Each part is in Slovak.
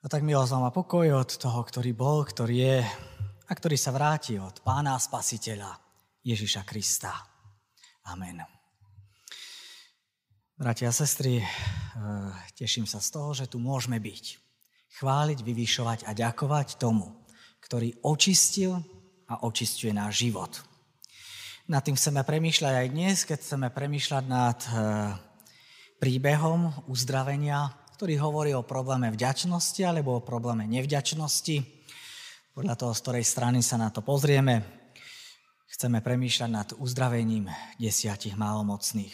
A tak milosť vám a pokoj od toho, ktorý bol, ktorý je a ktorý sa vráti od Pána Spasiteľa Ježiša Krista. Amen. Bratia a sestry, eh, teším sa z toho, že tu môžeme byť. Chváliť, vyvyšovať a ďakovať tomu, ktorý očistil a očistuje náš život. Nad tým chceme premýšľať aj dnes, keď chceme premýšľať nad eh, príbehom uzdravenia ktorý hovorí o probléme vďačnosti alebo o probléme nevďačnosti. Podľa toho, z ktorej strany sa na to pozrieme, chceme premýšľať nad uzdravením desiatich malomocných.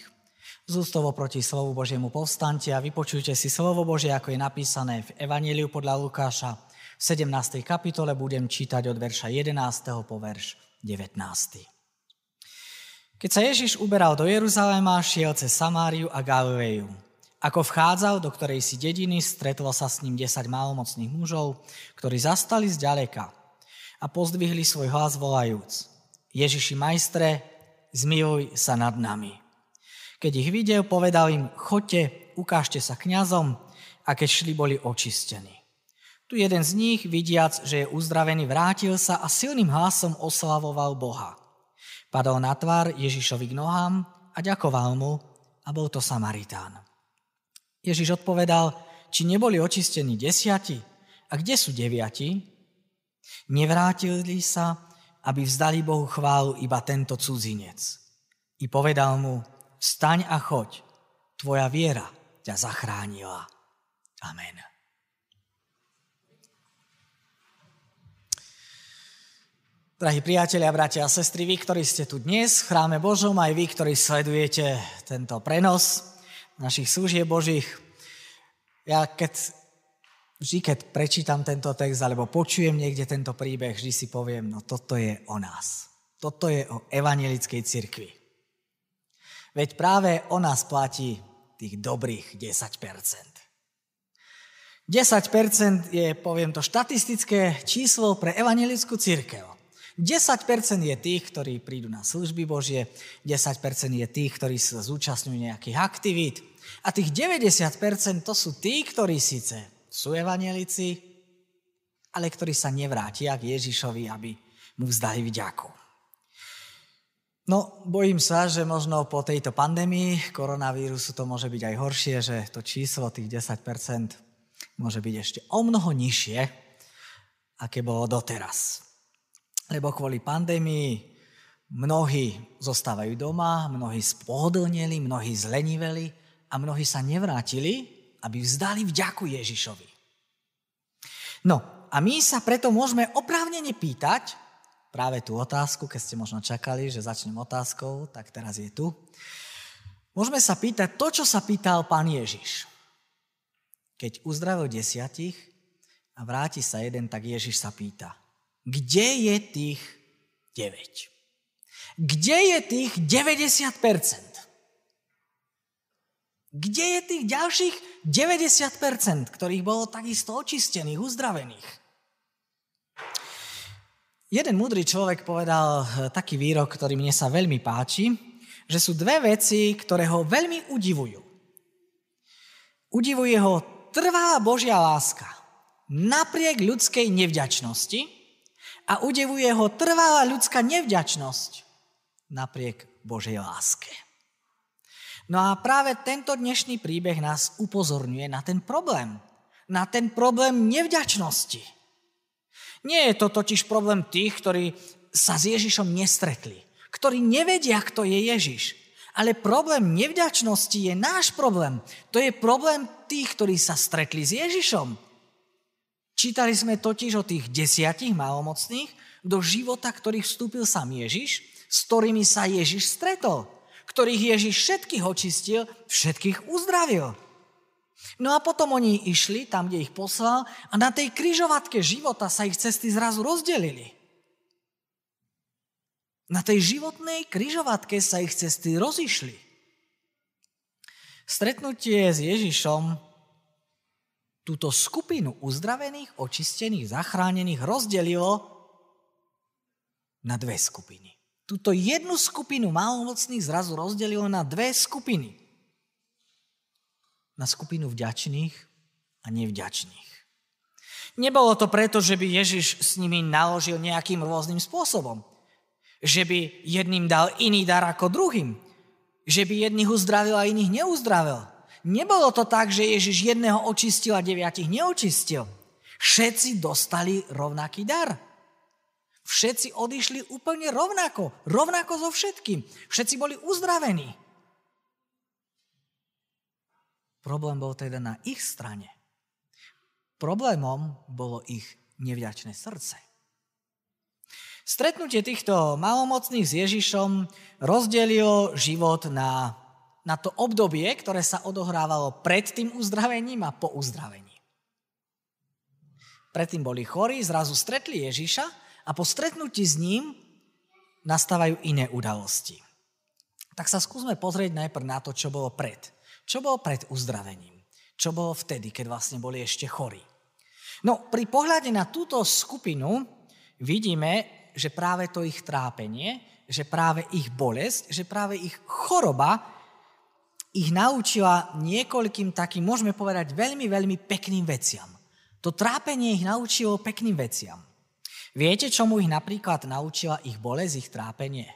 Zústovo proti slovu Božiemu povstante a vypočujte si slovo Božie, ako je napísané v Evaníliu podľa Lukáša v 17. kapitole. Budem čítať od verša 11. po verš 19. Keď sa Ježiš uberal do Jeruzaléma, šiel cez Samáriu a Galileju. Ako vchádzal do ktorej si dediny, stretlo sa s ním 10 malomocných mužov, ktorí zastali zďaleka a pozdvihli svoj hlas volajúc. Ježiši majstre, zmiluj sa nad nami. Keď ich videl, povedal im, chodte, ukážte sa kňazom a keď šli, boli očistení. Tu jeden z nich, vidiac, že je uzdravený, vrátil sa a silným hlasom oslavoval Boha. Padol na tvár Ježišovi k nohám a ďakoval mu a bol to Samaritán. Ježiš odpovedal, či neboli očistení desiati? A kde sú deviati? Nevrátili sa, aby vzdali Bohu chválu iba tento cudzinec. I povedal mu, vstaň a choď, tvoja viera ťa zachránila. Amen. Drahí priatelia, bratia a sestry, vy, ktorí ste tu dnes v chráme Božom, aj vy, ktorí sledujete tento prenos, našich služieb Božích. Ja keď, vždy keď prečítam tento text alebo počujem niekde tento príbeh, vždy si poviem, no toto je o nás. Toto je o evangelickej cirkvi. Veď práve o nás platí tých dobrých 10%. 10% je, poviem to, štatistické číslo pre evangelickú církev. 10% je tých, ktorí prídu na služby Božie, 10% je tých, ktorí sa zúčastňujú nejakých aktivít a tých 90% to sú tí, ktorí síce sú evanelici, ale ktorí sa nevrátia k Ježišovi, aby mu vzdali vďaku. No, bojím sa, že možno po tejto pandémii koronavírusu to môže byť aj horšie, že to číslo tých 10% môže byť ešte o mnoho nižšie, aké bolo doteraz lebo kvôli pandémii mnohí zostávajú doma, mnohí spohodlnili, mnohí zleniveli a mnohí sa nevrátili, aby vzdali vďaku Ježišovi. No a my sa preto môžeme oprávnene pýtať práve tú otázku, keď ste možno čakali, že začnem otázkou, tak teraz je tu. Môžeme sa pýtať to, čo sa pýtal pán Ježiš. Keď uzdravil desiatich a vráti sa jeden, tak Ježiš sa pýta – kde je tých 9? Kde je tých 90%? Kde je tých ďalších 90%, ktorých bolo takisto očistených, uzdravených? Jeden múdry človek povedal eh, taký výrok, ktorý mne sa veľmi páči, že sú dve veci, ktoré ho veľmi udivujú. Udivuje ho trvalá Božia láska napriek ľudskej nevďačnosti a udevuje ho trvalá ľudská nevďačnosť napriek Božej láske. No a práve tento dnešný príbeh nás upozorňuje na ten problém. Na ten problém nevďačnosti. Nie je to totiž problém tých, ktorí sa s Ježišom nestretli, ktorí nevedia, kto je Ježiš. Ale problém nevďačnosti je náš problém. To je problém tých, ktorí sa stretli s Ježišom, Čítali sme totiž o tých desiatich malomocných, do života ktorých vstúpil sám Ježiš, s ktorými sa Ježiš stretol, ktorých Ježiš všetkých očistil, všetkých uzdravil. No a potom oni išli tam, kde ich poslal a na tej kryžovatke života sa ich cesty zrazu rozdelili. Na tej životnej kryžovatke sa ich cesty rozišli. Stretnutie s Ježišom túto skupinu uzdravených, očistených, zachránených rozdelilo na dve skupiny. Túto jednu skupinu malomocných zrazu rozdelilo na dve skupiny. Na skupinu vďačných a nevďačných. Nebolo to preto, že by Ježiš s nimi naložil nejakým rôznym spôsobom. Že by jedným dal iný dar ako druhým. Že by jedných uzdravil a iných neuzdravil. Nebolo to tak, že Ježiš jedného očistil a deviatich neočistil. Všetci dostali rovnaký dar. Všetci odišli úplne rovnako. Rovnako so všetkým. Všetci boli uzdravení. Problém bol teda na ich strane. Problémom bolo ich nevďačné srdce. Stretnutie týchto malomocných s Ježišom rozdelilo život na, na to obdobie, ktoré sa odohrávalo pred tým uzdravením a po uzdravení. Predtým boli chorí, zrazu stretli Ježiša a po stretnutí s ním nastávajú iné udalosti. Tak sa skúsme pozrieť najprv na to, čo bolo pred. Čo bolo pred uzdravením? Čo bolo vtedy, keď vlastne boli ešte chorí? No, pri pohľade na túto skupinu vidíme, že práve to ich trápenie, že práve ich bolesť, že práve ich choroba ich naučila niekoľkým takým, môžeme povedať, veľmi, veľmi pekným veciam. To trápenie ich naučilo pekným veciam. Viete, čomu ich napríklad naučila ich bolesť, ich trápenie?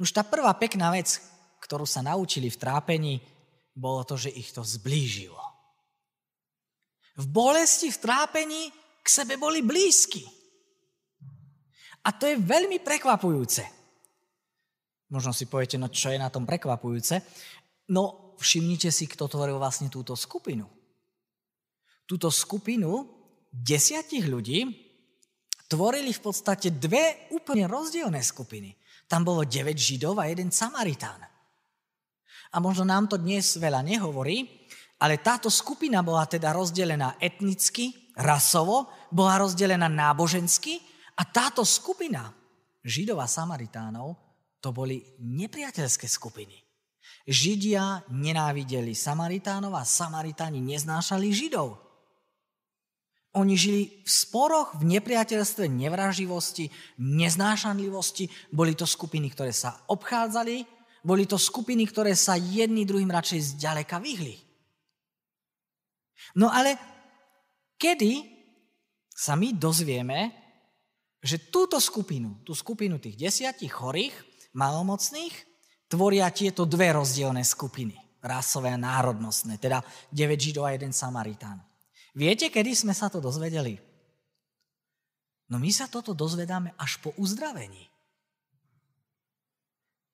Už tá prvá pekná vec, ktorú sa naučili v trápení, bolo to, že ich to zblížilo. V bolesti, v trápení k sebe boli blízki. A to je veľmi prekvapujúce. Možno si poviete, no čo je na tom prekvapujúce? No všimnite si, kto tvoril vlastne túto skupinu. Túto skupinu desiatich ľudí tvorili v podstate dve úplne rozdielne skupiny. Tam bolo 9 Židov a jeden Samaritán. A možno nám to dnes veľa nehovorí, ale táto skupina bola teda rozdelená etnicky, rasovo, bola rozdelená nábožensky a táto skupina Židov a Samaritánov to boli nepriateľské skupiny. Židia nenávideli Samaritánov a Samaritáni neznášali Židov. Oni žili v sporoch, v nepriateľstve, nevraživosti, neznášanlivosti. Boli to skupiny, ktoré sa obchádzali, boli to skupiny, ktoré sa jedni druhým radšej zďaleka vyhli. No ale kedy sa my dozvieme, že túto skupinu, tú skupinu tých desiatich chorých, malomocných, tvoria tieto dve rozdielne skupiny, rasové a národnostné, teda 9 Židov a jeden Samaritán. Viete, kedy sme sa to dozvedeli? No my sa toto dozvedáme až po uzdravení.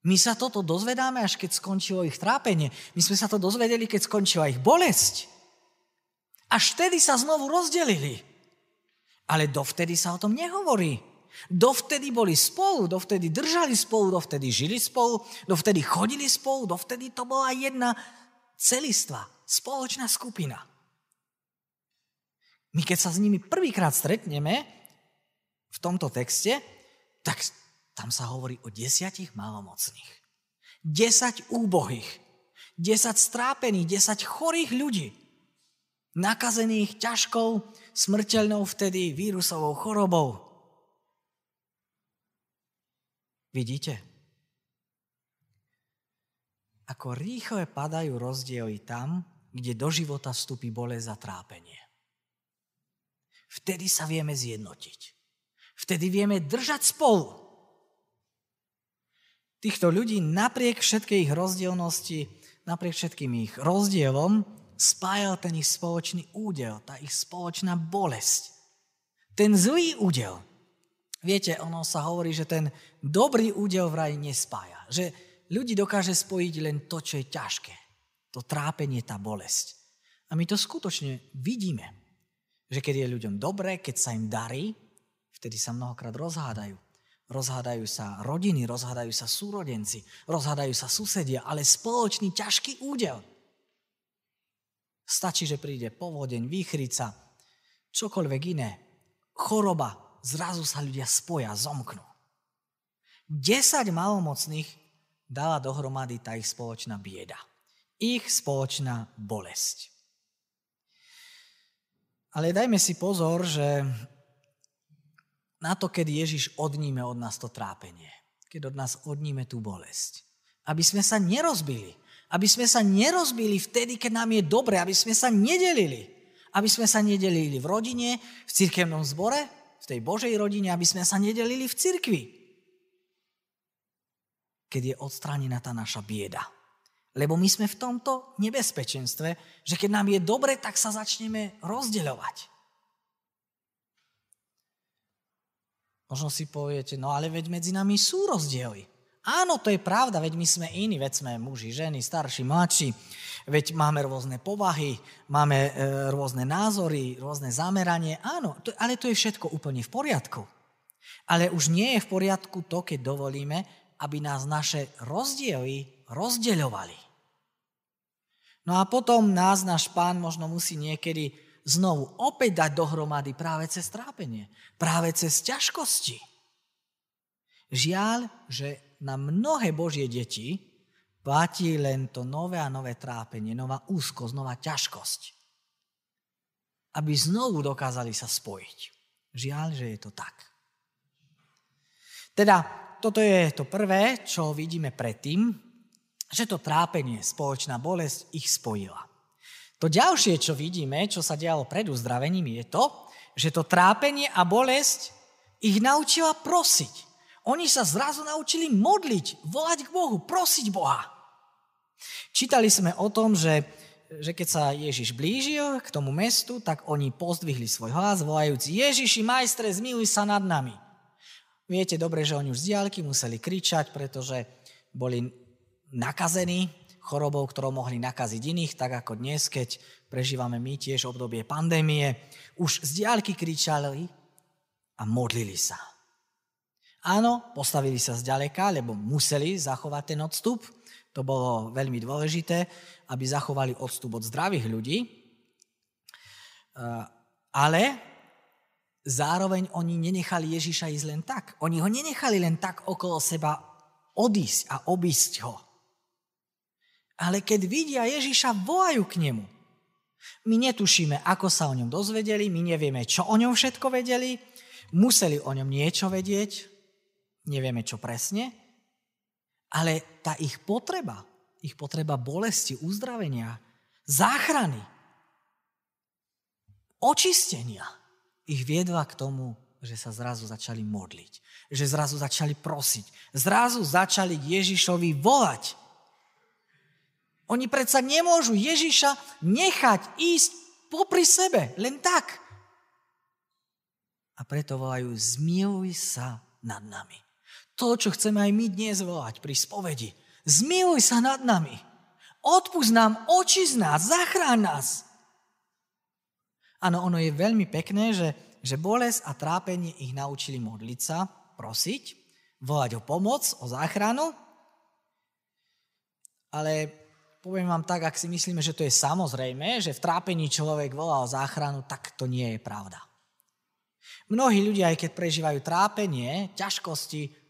My sa toto dozvedáme, až keď skončilo ich trápenie. My sme sa to dozvedeli, keď skončila ich bolesť. Až vtedy sa znovu rozdelili. Ale dovtedy sa o tom nehovorí. Dovtedy boli spolu, dovtedy držali spolu, dovtedy žili spolu, dovtedy chodili spolu, dovtedy to bola jedna celistva, spoločná skupina. My keď sa s nimi prvýkrát stretneme v tomto texte, tak tam sa hovorí o desiatich malomocných. Desať úbohých, desať strápených, desať chorých ľudí, nakazených ťažkou, smrteľnou vtedy vírusovou chorobou. Vidíte? Ako rýchle padajú rozdiely tam, kde do života vstúpi bolesť a trápenie. Vtedy sa vieme zjednotiť. Vtedy vieme držať spolu týchto ľudí napriek všetkej ich rozdielnosti, napriek všetkým ich rozdielom, spájal ten ich spoločný údel, tá ich spoločná bolesť. Ten zlý údel. Viete, ono sa hovorí, že ten dobrý údel vraj nespája. Že ľudí dokáže spojiť len to, čo je ťažké. To trápenie, tá bolesť. A my to skutočne vidíme. Že keď je ľuďom dobre, keď sa im darí, vtedy sa mnohokrát rozhádajú. Rozhádajú sa rodiny, rozhádajú sa súrodenci, rozhádajú sa susedia, ale spoločný ťažký údel. Stačí, že príde povodeň, výchrica, čokoľvek iné, choroba, zrazu sa ľudia spoja, zomknú. Desať malomocných dala dohromady tá ich spoločná bieda. Ich spoločná bolesť. Ale dajme si pozor, že na to, keď Ježiš odníme od nás to trápenie. Keď od nás odníme tú bolesť. Aby sme sa nerozbili. Aby sme sa nerozbili vtedy, keď nám je dobre. Aby sme sa nedelili. aby sme sa nedelili v rodine, v cirkevnom zbore, v tej Božej rodine, aby sme sa nedelili v cirkvi. Keď je odstránená tá naša bieda. Lebo my sme v tomto nebezpečenstve, že keď nám je dobre, tak sa začneme rozdeľovať. Možno si poviete, no ale veď medzi nami sú rozdiely. Áno, to je pravda, veď my sme iní, veď sme muži, ženy, starší, mladší, veď máme rôzne povahy, máme e, rôzne názory, rôzne zameranie. Áno, to, ale to je všetko úplne v poriadku. Ale už nie je v poriadku to, keď dovolíme, aby nás naše rozdiely rozdeľovali. No a potom nás náš pán možno musí niekedy znovu opäť dať dohromady práve cez trápenie, práve cez ťažkosti. Žiaľ, že na mnohé Božie deti platí len to nové a nové trápenie, nová úzkosť, nová ťažkosť. Aby znovu dokázali sa spojiť. Žiaľ, že je to tak. Teda, toto je to prvé, čo vidíme predtým, že to trápenie, spoločná bolesť ich spojila. To ďalšie, čo vidíme, čo sa dialo pred uzdravením, je to, že to trápenie a bolesť ich naučila prosiť. Oni sa zrazu naučili modliť, volať k Bohu, prosiť Boha. Čítali sme o tom, že, že keď sa Ježiš blížil k tomu mestu, tak oni pozdvihli svoj hlas, volajúci Ježiši, majstre, zmiluj sa nad nami. Viete dobre, že oni už z diálky museli kričať, pretože boli nakazení, chorobou, ktorou mohli nakaziť iných, tak ako dnes, keď prežívame my tiež obdobie pandémie, už z diálky kričali a modlili sa. Áno, postavili sa zďaleka, lebo museli zachovať ten odstup. To bolo veľmi dôležité, aby zachovali odstup od zdravých ľudí. Ale zároveň oni nenechali Ježiša ísť len tak. Oni ho nenechali len tak okolo seba odísť a obísť ho ale keď vidia Ježiša, volajú k nemu. My netušíme, ako sa o ňom dozvedeli, my nevieme, čo o ňom všetko vedeli, museli o ňom niečo vedieť, nevieme čo presne, ale tá ich potreba, ich potreba bolesti, uzdravenia, záchrany, očistenia, ich viedla k tomu, že sa zrazu začali modliť, že zrazu začali prosiť, zrazu začali Ježišovi volať. Oni predsa nemôžu Ježiša nechať ísť popri sebe, len tak. A preto volajú, zmiluj sa nad nami. To, čo chceme aj my dnes volať pri spovedi. Zmiluj sa nad nami. Odpust nám, z nás, zachráň nás. Áno, ono je veľmi pekné, že, že bolesť a trápenie ich naučili modliť sa, prosiť, volať o pomoc, o záchranu, ale poviem vám tak, ak si myslíme, že to je samozrejme, že v trápení človek volá o záchranu, tak to nie je pravda. Mnohí ľudia, aj keď prežívajú trápenie, ťažkosti,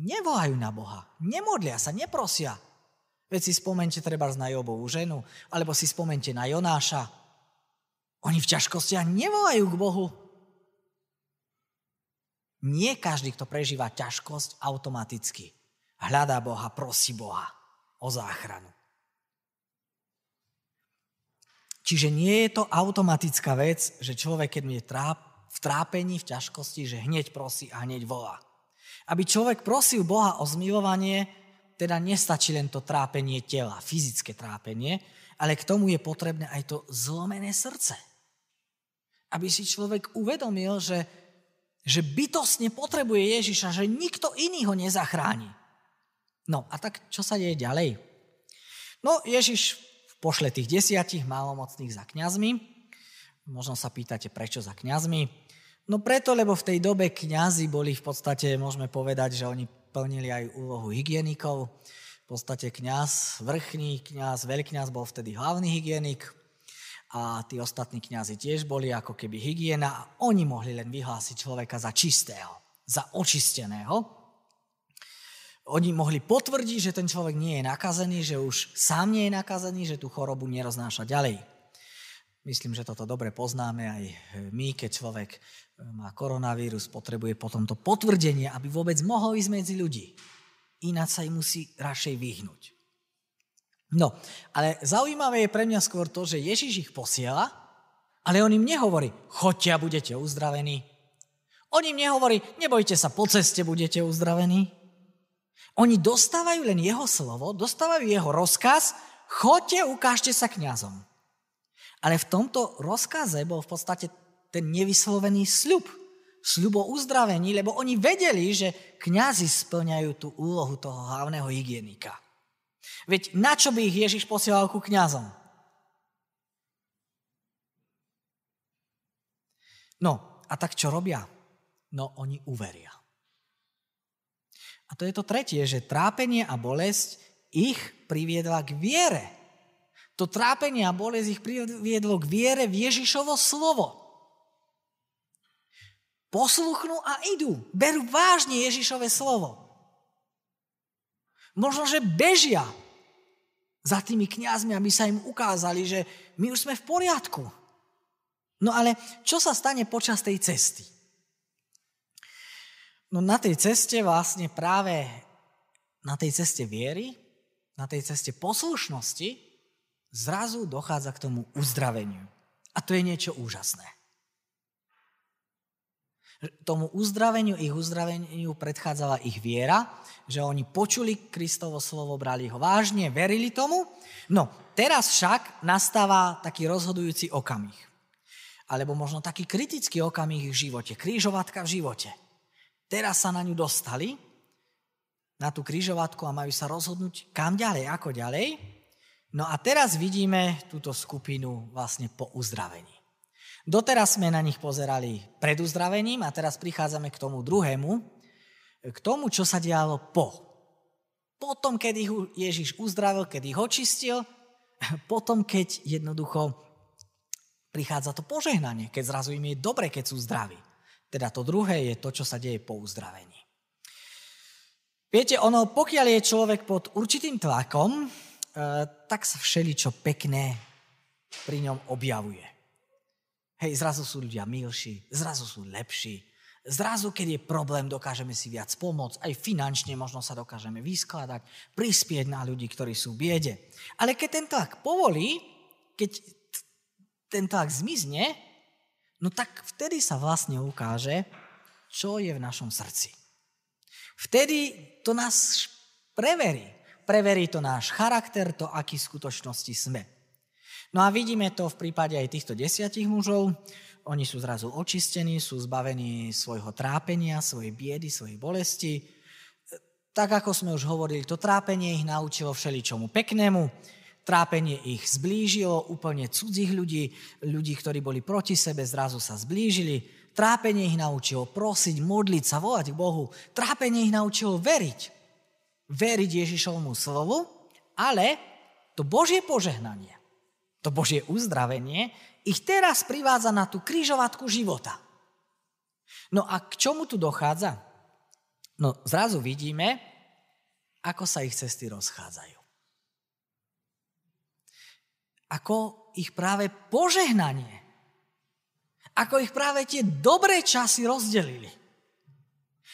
nevolajú na Boha, nemodlia sa, neprosia. Veď si spomente treba na Jobovú ženu, alebo si spomente na Jonáša. Oni v ťažkostiach nevolajú k Bohu. Nie každý, kto prežíva ťažkosť, automaticky hľadá Boha, prosí Boha o záchranu. Čiže nie je to automatická vec, že človek, keď je v trápení, v ťažkosti, že hneď prosí a hneď volá. Aby človek prosil Boha o zmilovanie, teda nestačí len to trápenie tela, fyzické trápenie, ale k tomu je potrebné aj to zlomené srdce. Aby si človek uvedomil, že, že bytostne potrebuje Ježiša, že nikto iný ho nezachráni. No a tak čo sa deje ďalej? No Ježiš pošle tých desiatich malomocných za kňazmi. Možno sa pýtate, prečo za kňazmi. No preto, lebo v tej dobe kňazi boli v podstate, môžeme povedať, že oni plnili aj úlohu hygienikov. V podstate kňaz, vrchný kňaz, veľkňaz bol vtedy hlavný hygienik a tí ostatní kňazi tiež boli ako keby hygiena a oni mohli len vyhlásiť človeka za čistého, za očisteného. Oni mohli potvrdiť, že ten človek nie je nakazený, že už sám nie je nakazený, že tú chorobu neroznáša ďalej. Myslím, že toto dobre poznáme aj my, keď človek má koronavírus, potrebuje potom to potvrdenie, aby vôbec mohol ísť medzi ľudí. Ináč sa im musí radšej vyhnúť. No, ale zaujímavé je pre mňa skôr to, že Ježiš ich posiela Ale on im nehovorí, choďte a budete uzdravení. On im nehovorí, nebojte sa, po ceste budete uzdravení. Oni dostávajú len jeho slovo, dostávajú jeho rozkaz, choďte, ukážte sa kňazom. Ale v tomto rozkaze bol v podstate ten nevyslovený sľub. Sľub o uzdravení, lebo oni vedeli, že kňazi splňajú tú úlohu toho hlavného hygienika. Veď na čo by ich Ježiš posielal ku kňazom? No, a tak čo robia? No, oni uveria. A to je to tretie, že trápenie a bolesť ich priviedla k viere. To trápenie a bolesť ich priviedlo k viere v Ježišovo slovo posluchnú a idú. Berú vážne Ježišové slovo. Možno, že bežia za tými kňazmi, aby sa im ukázali, že my už sme v poriadku. No ale čo sa stane počas tej cesty? No na tej ceste vlastne práve na tej ceste viery, na tej ceste poslušnosti zrazu dochádza k tomu uzdraveniu. A to je niečo úžasné tomu uzdraveniu, ich uzdraveniu predchádzala ich viera, že oni počuli Kristovo slovo, brali ho vážne, verili tomu. No, teraz však nastáva taký rozhodujúci okamih. Alebo možno taký kritický okamih v živote, krížovatka v živote. Teraz sa na ňu dostali, na tú krížovatku a majú sa rozhodnúť, kam ďalej, ako ďalej. No a teraz vidíme túto skupinu vlastne po uzdravení. Doteraz sme na nich pozerali pred uzdravením a teraz prichádzame k tomu druhému, k tomu, čo sa dialo po. Potom, keď ich Ježiš uzdravil, keď ich očistil, potom, keď jednoducho prichádza to požehnanie, keď zrazu im je dobre, keď sú zdraví. Teda to druhé je to, čo sa deje po uzdravení. Viete, ono, pokiaľ je človek pod určitým tlakom, eh, tak sa všeličo pekné pri ňom objavuje. Hej, zrazu sú ľudia milší, zrazu sú lepší. Zrazu, keď je problém, dokážeme si viac pomôcť, aj finančne možno sa dokážeme vyskladať, prispieť na ľudí, ktorí sú v biede. Ale keď ten tlak povolí, keď ten tlak zmizne, no tak vtedy sa vlastne ukáže, čo je v našom srdci. Vtedy to nás preverí. Preverí to náš charakter, to, aký v skutočnosti sme. No a vidíme to v prípade aj týchto desiatich mužov. Oni sú zrazu očistení, sú zbavení svojho trápenia, svojej biedy, svojej bolesti. Tak ako sme už hovorili, to trápenie ich naučilo všeličomu peknému, trápenie ich zblížilo úplne cudzích ľudí, ľudí, ktorí boli proti sebe, zrazu sa zblížili. Trápenie ich naučilo prosiť, modliť sa, volať k Bohu. Trápenie ich naučilo veriť. Veriť Ježišovmu slovu, ale to Božie požehnanie to Božie uzdravenie, ich teraz privádza na tú kryžovatku života. No a k čomu tu dochádza? No zrazu vidíme, ako sa ich cesty rozchádzajú. Ako ich práve požehnanie, ako ich práve tie dobré časy rozdelili.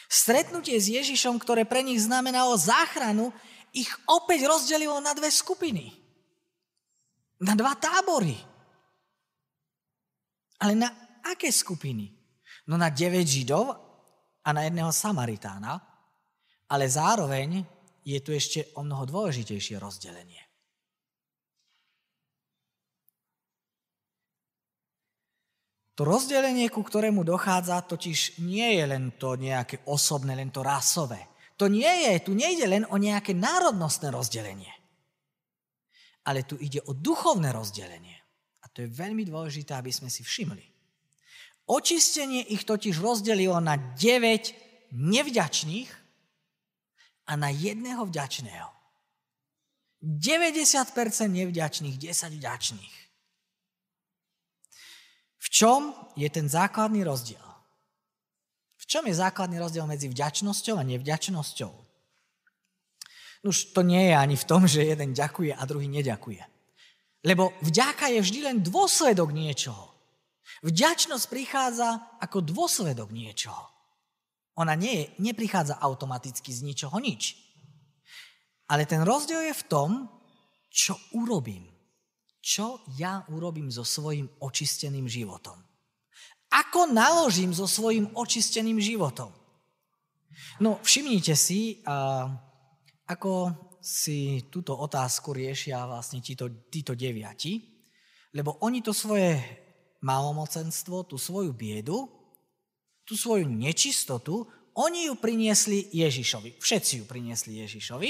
Stretnutie s Ježišom, ktoré pre nich znamenalo záchranu, ich opäť rozdelilo na dve skupiny na dva tábory. Ale na aké skupiny? No na 9 Židov a na jedného Samaritána, ale zároveň je tu ešte o mnoho dôležitejšie rozdelenie. To rozdelenie, ku ktorému dochádza, totiž nie je len to nejaké osobné, len to rasové. To nie je, tu nejde len o nejaké národnostné rozdelenie ale tu ide o duchovné rozdelenie. A to je veľmi dôležité, aby sme si všimli. Očistenie ich totiž rozdelilo na 9 nevďačných a na jedného vďačného. 90% nevďačných, 10 vďačných. V čom je ten základný rozdiel? V čom je základný rozdiel medzi vďačnosťou a nevďačnosťou? Už to nie je ani v tom, že jeden ďakuje a druhý neďakuje. Lebo vďaka je vždy len dôsledok niečoho. Vďačnosť prichádza ako dôsledok niečoho. Ona nie je, neprichádza automaticky z ničoho nič. Ale ten rozdiel je v tom, čo urobím. čo ja urobím so svojim očisteným životom. Ako naložím so svojim očisteným životom? No, všimnite si, ako si túto otázku riešia vlastne títo, títo deviati, lebo oni to svoje malomocenstvo, tú svoju biedu, tú svoju nečistotu, oni ju priniesli Ježišovi. Všetci ju priniesli Ježišovi,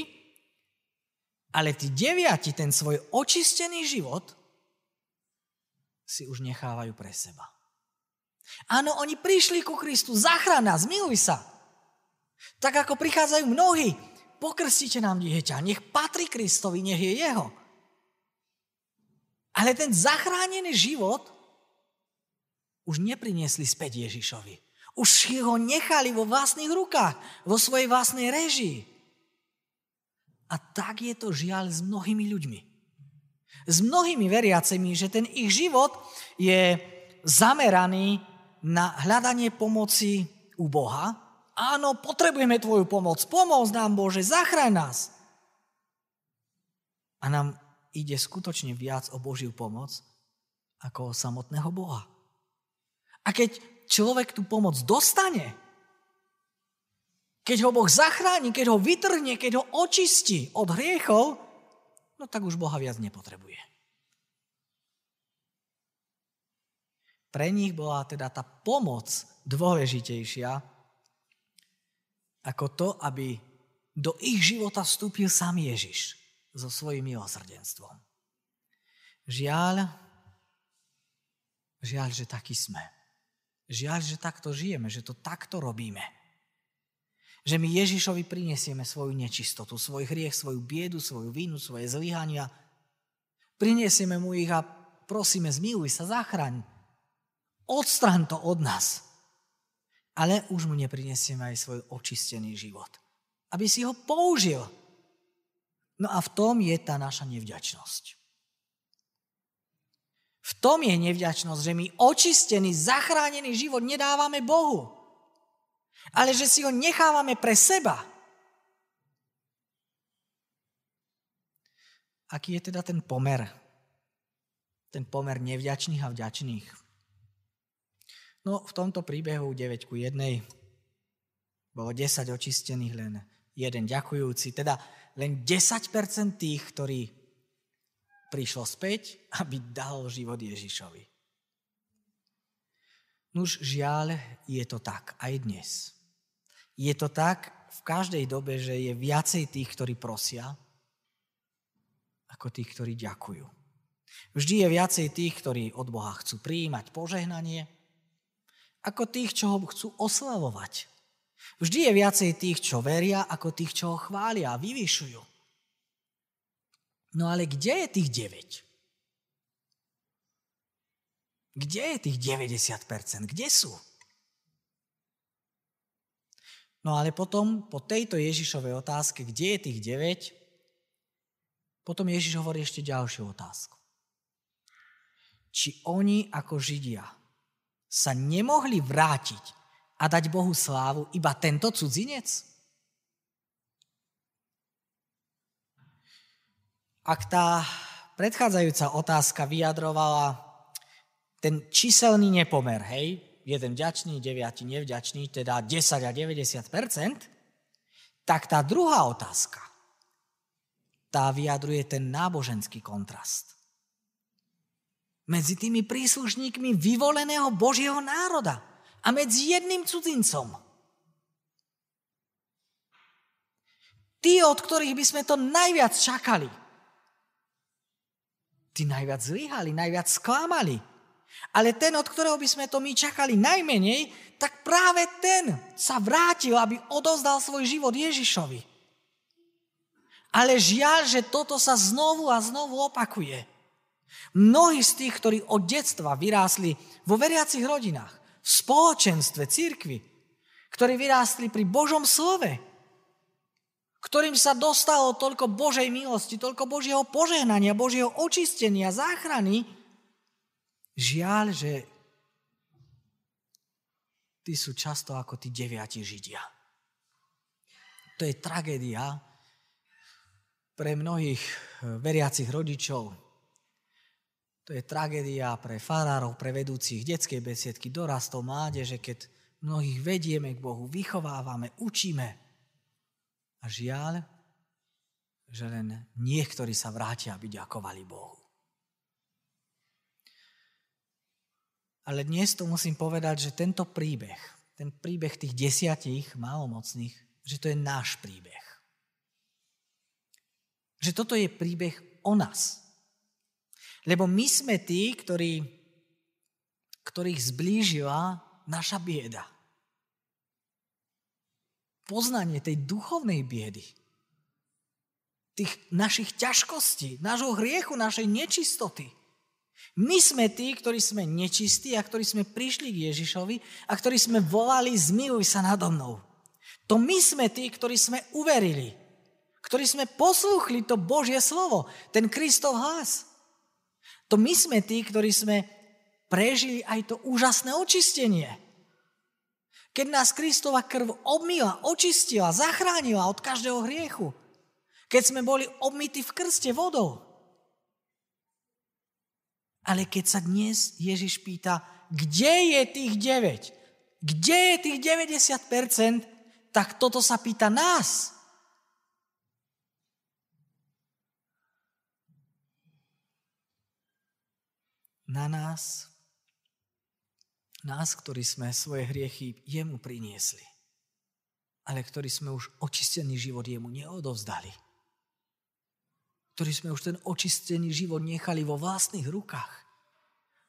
ale tí deviati ten svoj očistený život si už nechávajú pre seba. Áno, oni prišli ku Kristu, zachrana, zmiluj sa. Tak ako prichádzajú mnohí, pokrstite nám dieťa, nech patrí Kristovi, nech je jeho. Ale ten zachránený život už nepriniesli späť Ježišovi. Už ho nechali vo vlastných rukách, vo svojej vlastnej režii. A tak je to žiaľ s mnohými ľuďmi. S mnohými veriacimi, že ten ich život je zameraný na hľadanie pomoci u Boha. Áno, potrebujeme tvoju pomoc. Pomôcť nám, Bože, zachraň nás. A nám ide skutočne viac o Božiu pomoc ako o samotného Boha. A keď človek tú pomoc dostane, keď ho Boh zachráni, keď ho vytrhne, keď ho očistí od hriechov, no tak už Boha viac nepotrebuje. Pre nich bola teda tá pomoc dôležitejšia ako to, aby do ich života vstúpil sám Ježiš so svojím milosrdenstvom. Žiaľ, žiaľ, že taký sme. Žiaľ, že takto žijeme, že to takto robíme. Že my Ježišovi prinesieme svoju nečistotu, svoj hriech, svoju biedu, svoju vínu, svoje zlyhania. Prinesieme mu ich a prosíme, zmiluj sa, zachraň. Odstran to od nás. Ale už mu neprinesieme aj svoj očistený život. Aby si ho použil. No a v tom je tá naša nevďačnosť. V tom je nevďačnosť, že my očistený, zachránený život nedávame Bohu. Ale že si ho nechávame pre seba. Aký je teda ten pomer? Ten pomer nevďačných a vďačných. No v tomto príbehu 9 ku 1 bolo 10 očistených, len jeden ďakujúci, teda len 10% tých, ktorí prišlo späť, aby dal život Ježišovi. Nuž žiaľ, je to tak aj dnes. Je to tak v každej dobe, že je viacej tých, ktorí prosia, ako tých, ktorí ďakujú. Vždy je viacej tých, ktorí od Boha chcú prijímať požehnanie, ako tých, čo ho chcú oslavovať. Vždy je viacej tých, čo veria, ako tých, čo ho chvália a vyvyšujú. No ale kde je tých 9? Kde je tých 90%? Kde sú? No ale potom, po tejto Ježišovej otázke, kde je tých 9, potom Ježiš hovorí ešte ďalšiu otázku. Či oni ako Židia sa nemohli vrátiť a dať Bohu slávu iba tento cudzinec? Ak tá predchádzajúca otázka vyjadrovala ten číselný nepomer, hej, jeden vďačný, deviatý nevďačný, teda 10 a 90% tak tá druhá otázka, tá vyjadruje ten náboženský kontrast medzi tými príslušníkmi vyvoleného Božieho národa a medzi jedným cudzincom. Tí, od ktorých by sme to najviac čakali. Tí najviac zlyhali, najviac sklamali. Ale ten, od ktorého by sme to my čakali najmenej, tak práve ten sa vrátil, aby odozdal svoj život Ježišovi. Ale žiaľ, že toto sa znovu a znovu opakuje. Mnohí z tých, ktorí od detstva vyrástli vo veriacich rodinách, v spoločenstve, církvi, ktorí vyrástli pri Božom slove, ktorým sa dostalo toľko Božej milosti, toľko Božieho požehnania, Božieho očistenia, záchrany, žiaľ, že tí sú často ako tí deviati Židia. To je tragédia pre mnohých veriacich rodičov, To je tragédia pre farárov, pre vedúcich detskej besiedky, dorastov, mládeže, keď mnohých vedieme k Bohu, vychovávame, učíme. A žiaľ, že len niektorí sa vrátia, aby ďakovali Bohu. Ale dnes to musím povedať, že tento príbeh, ten príbeh tých desiatich malomocných, že to je náš príbeh. Že toto je príbeh o nás. Lebo my sme tí, ktorí, ktorých zblížila naša bieda. Poznanie tej duchovnej biedy. Tých našich ťažkostí, nášho hriechu, našej nečistoty. My sme tí, ktorí sme nečistí a ktorí sme prišli k Ježišovi a ktorí sme volali zmiluj sa nado mnou. To my sme tí, ktorí sme uverili, ktorí sme poslúchli to Božie slovo, ten Kristov hlas. To my sme tí, ktorí sme prežili aj to úžasné očistenie. Keď nás Kristova krv obmila, očistila, zachránila od každého hriechu. Keď sme boli obmity v krste vodou. Ale keď sa dnes Ježiš pýta, kde je tých 9? Kde je tých 90%? Tak toto sa pýta nás. Na nás, nás, ktorí sme svoje hriechy jemu priniesli, ale ktorí sme už očistený život jemu neodovzdali. Ktorí sme už ten očistený život nechali vo vlastných rukách.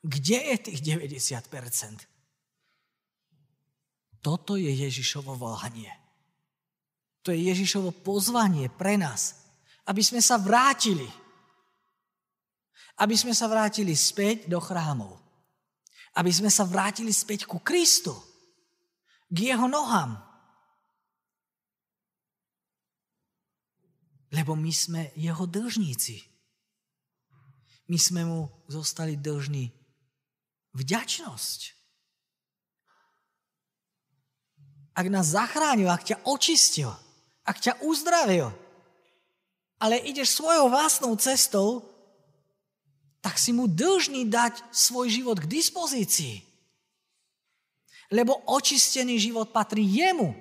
Kde je tých 90%? Toto je Ježišovo volanie. To je Ježišovo pozvanie pre nás, aby sme sa vrátili aby sme sa vrátili späť do chrámov. Aby sme sa vrátili späť ku Kristu. K jeho nohám. Lebo my sme jeho dlžníci. My sme mu zostali dlžní vďačnosť. Ak nás zachránil, ak ťa očistil, ak ťa uzdravil, ale ideš svojou vlastnou cestou, tak si mu dlžný dať svoj život k dispozícii. Lebo očistený život patrí jemu.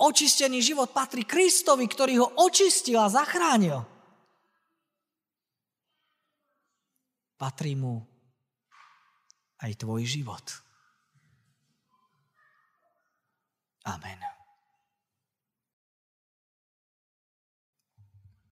Očistený život patrí Kristovi, ktorý ho očistil a zachránil. Patrí mu aj tvoj život. Amen.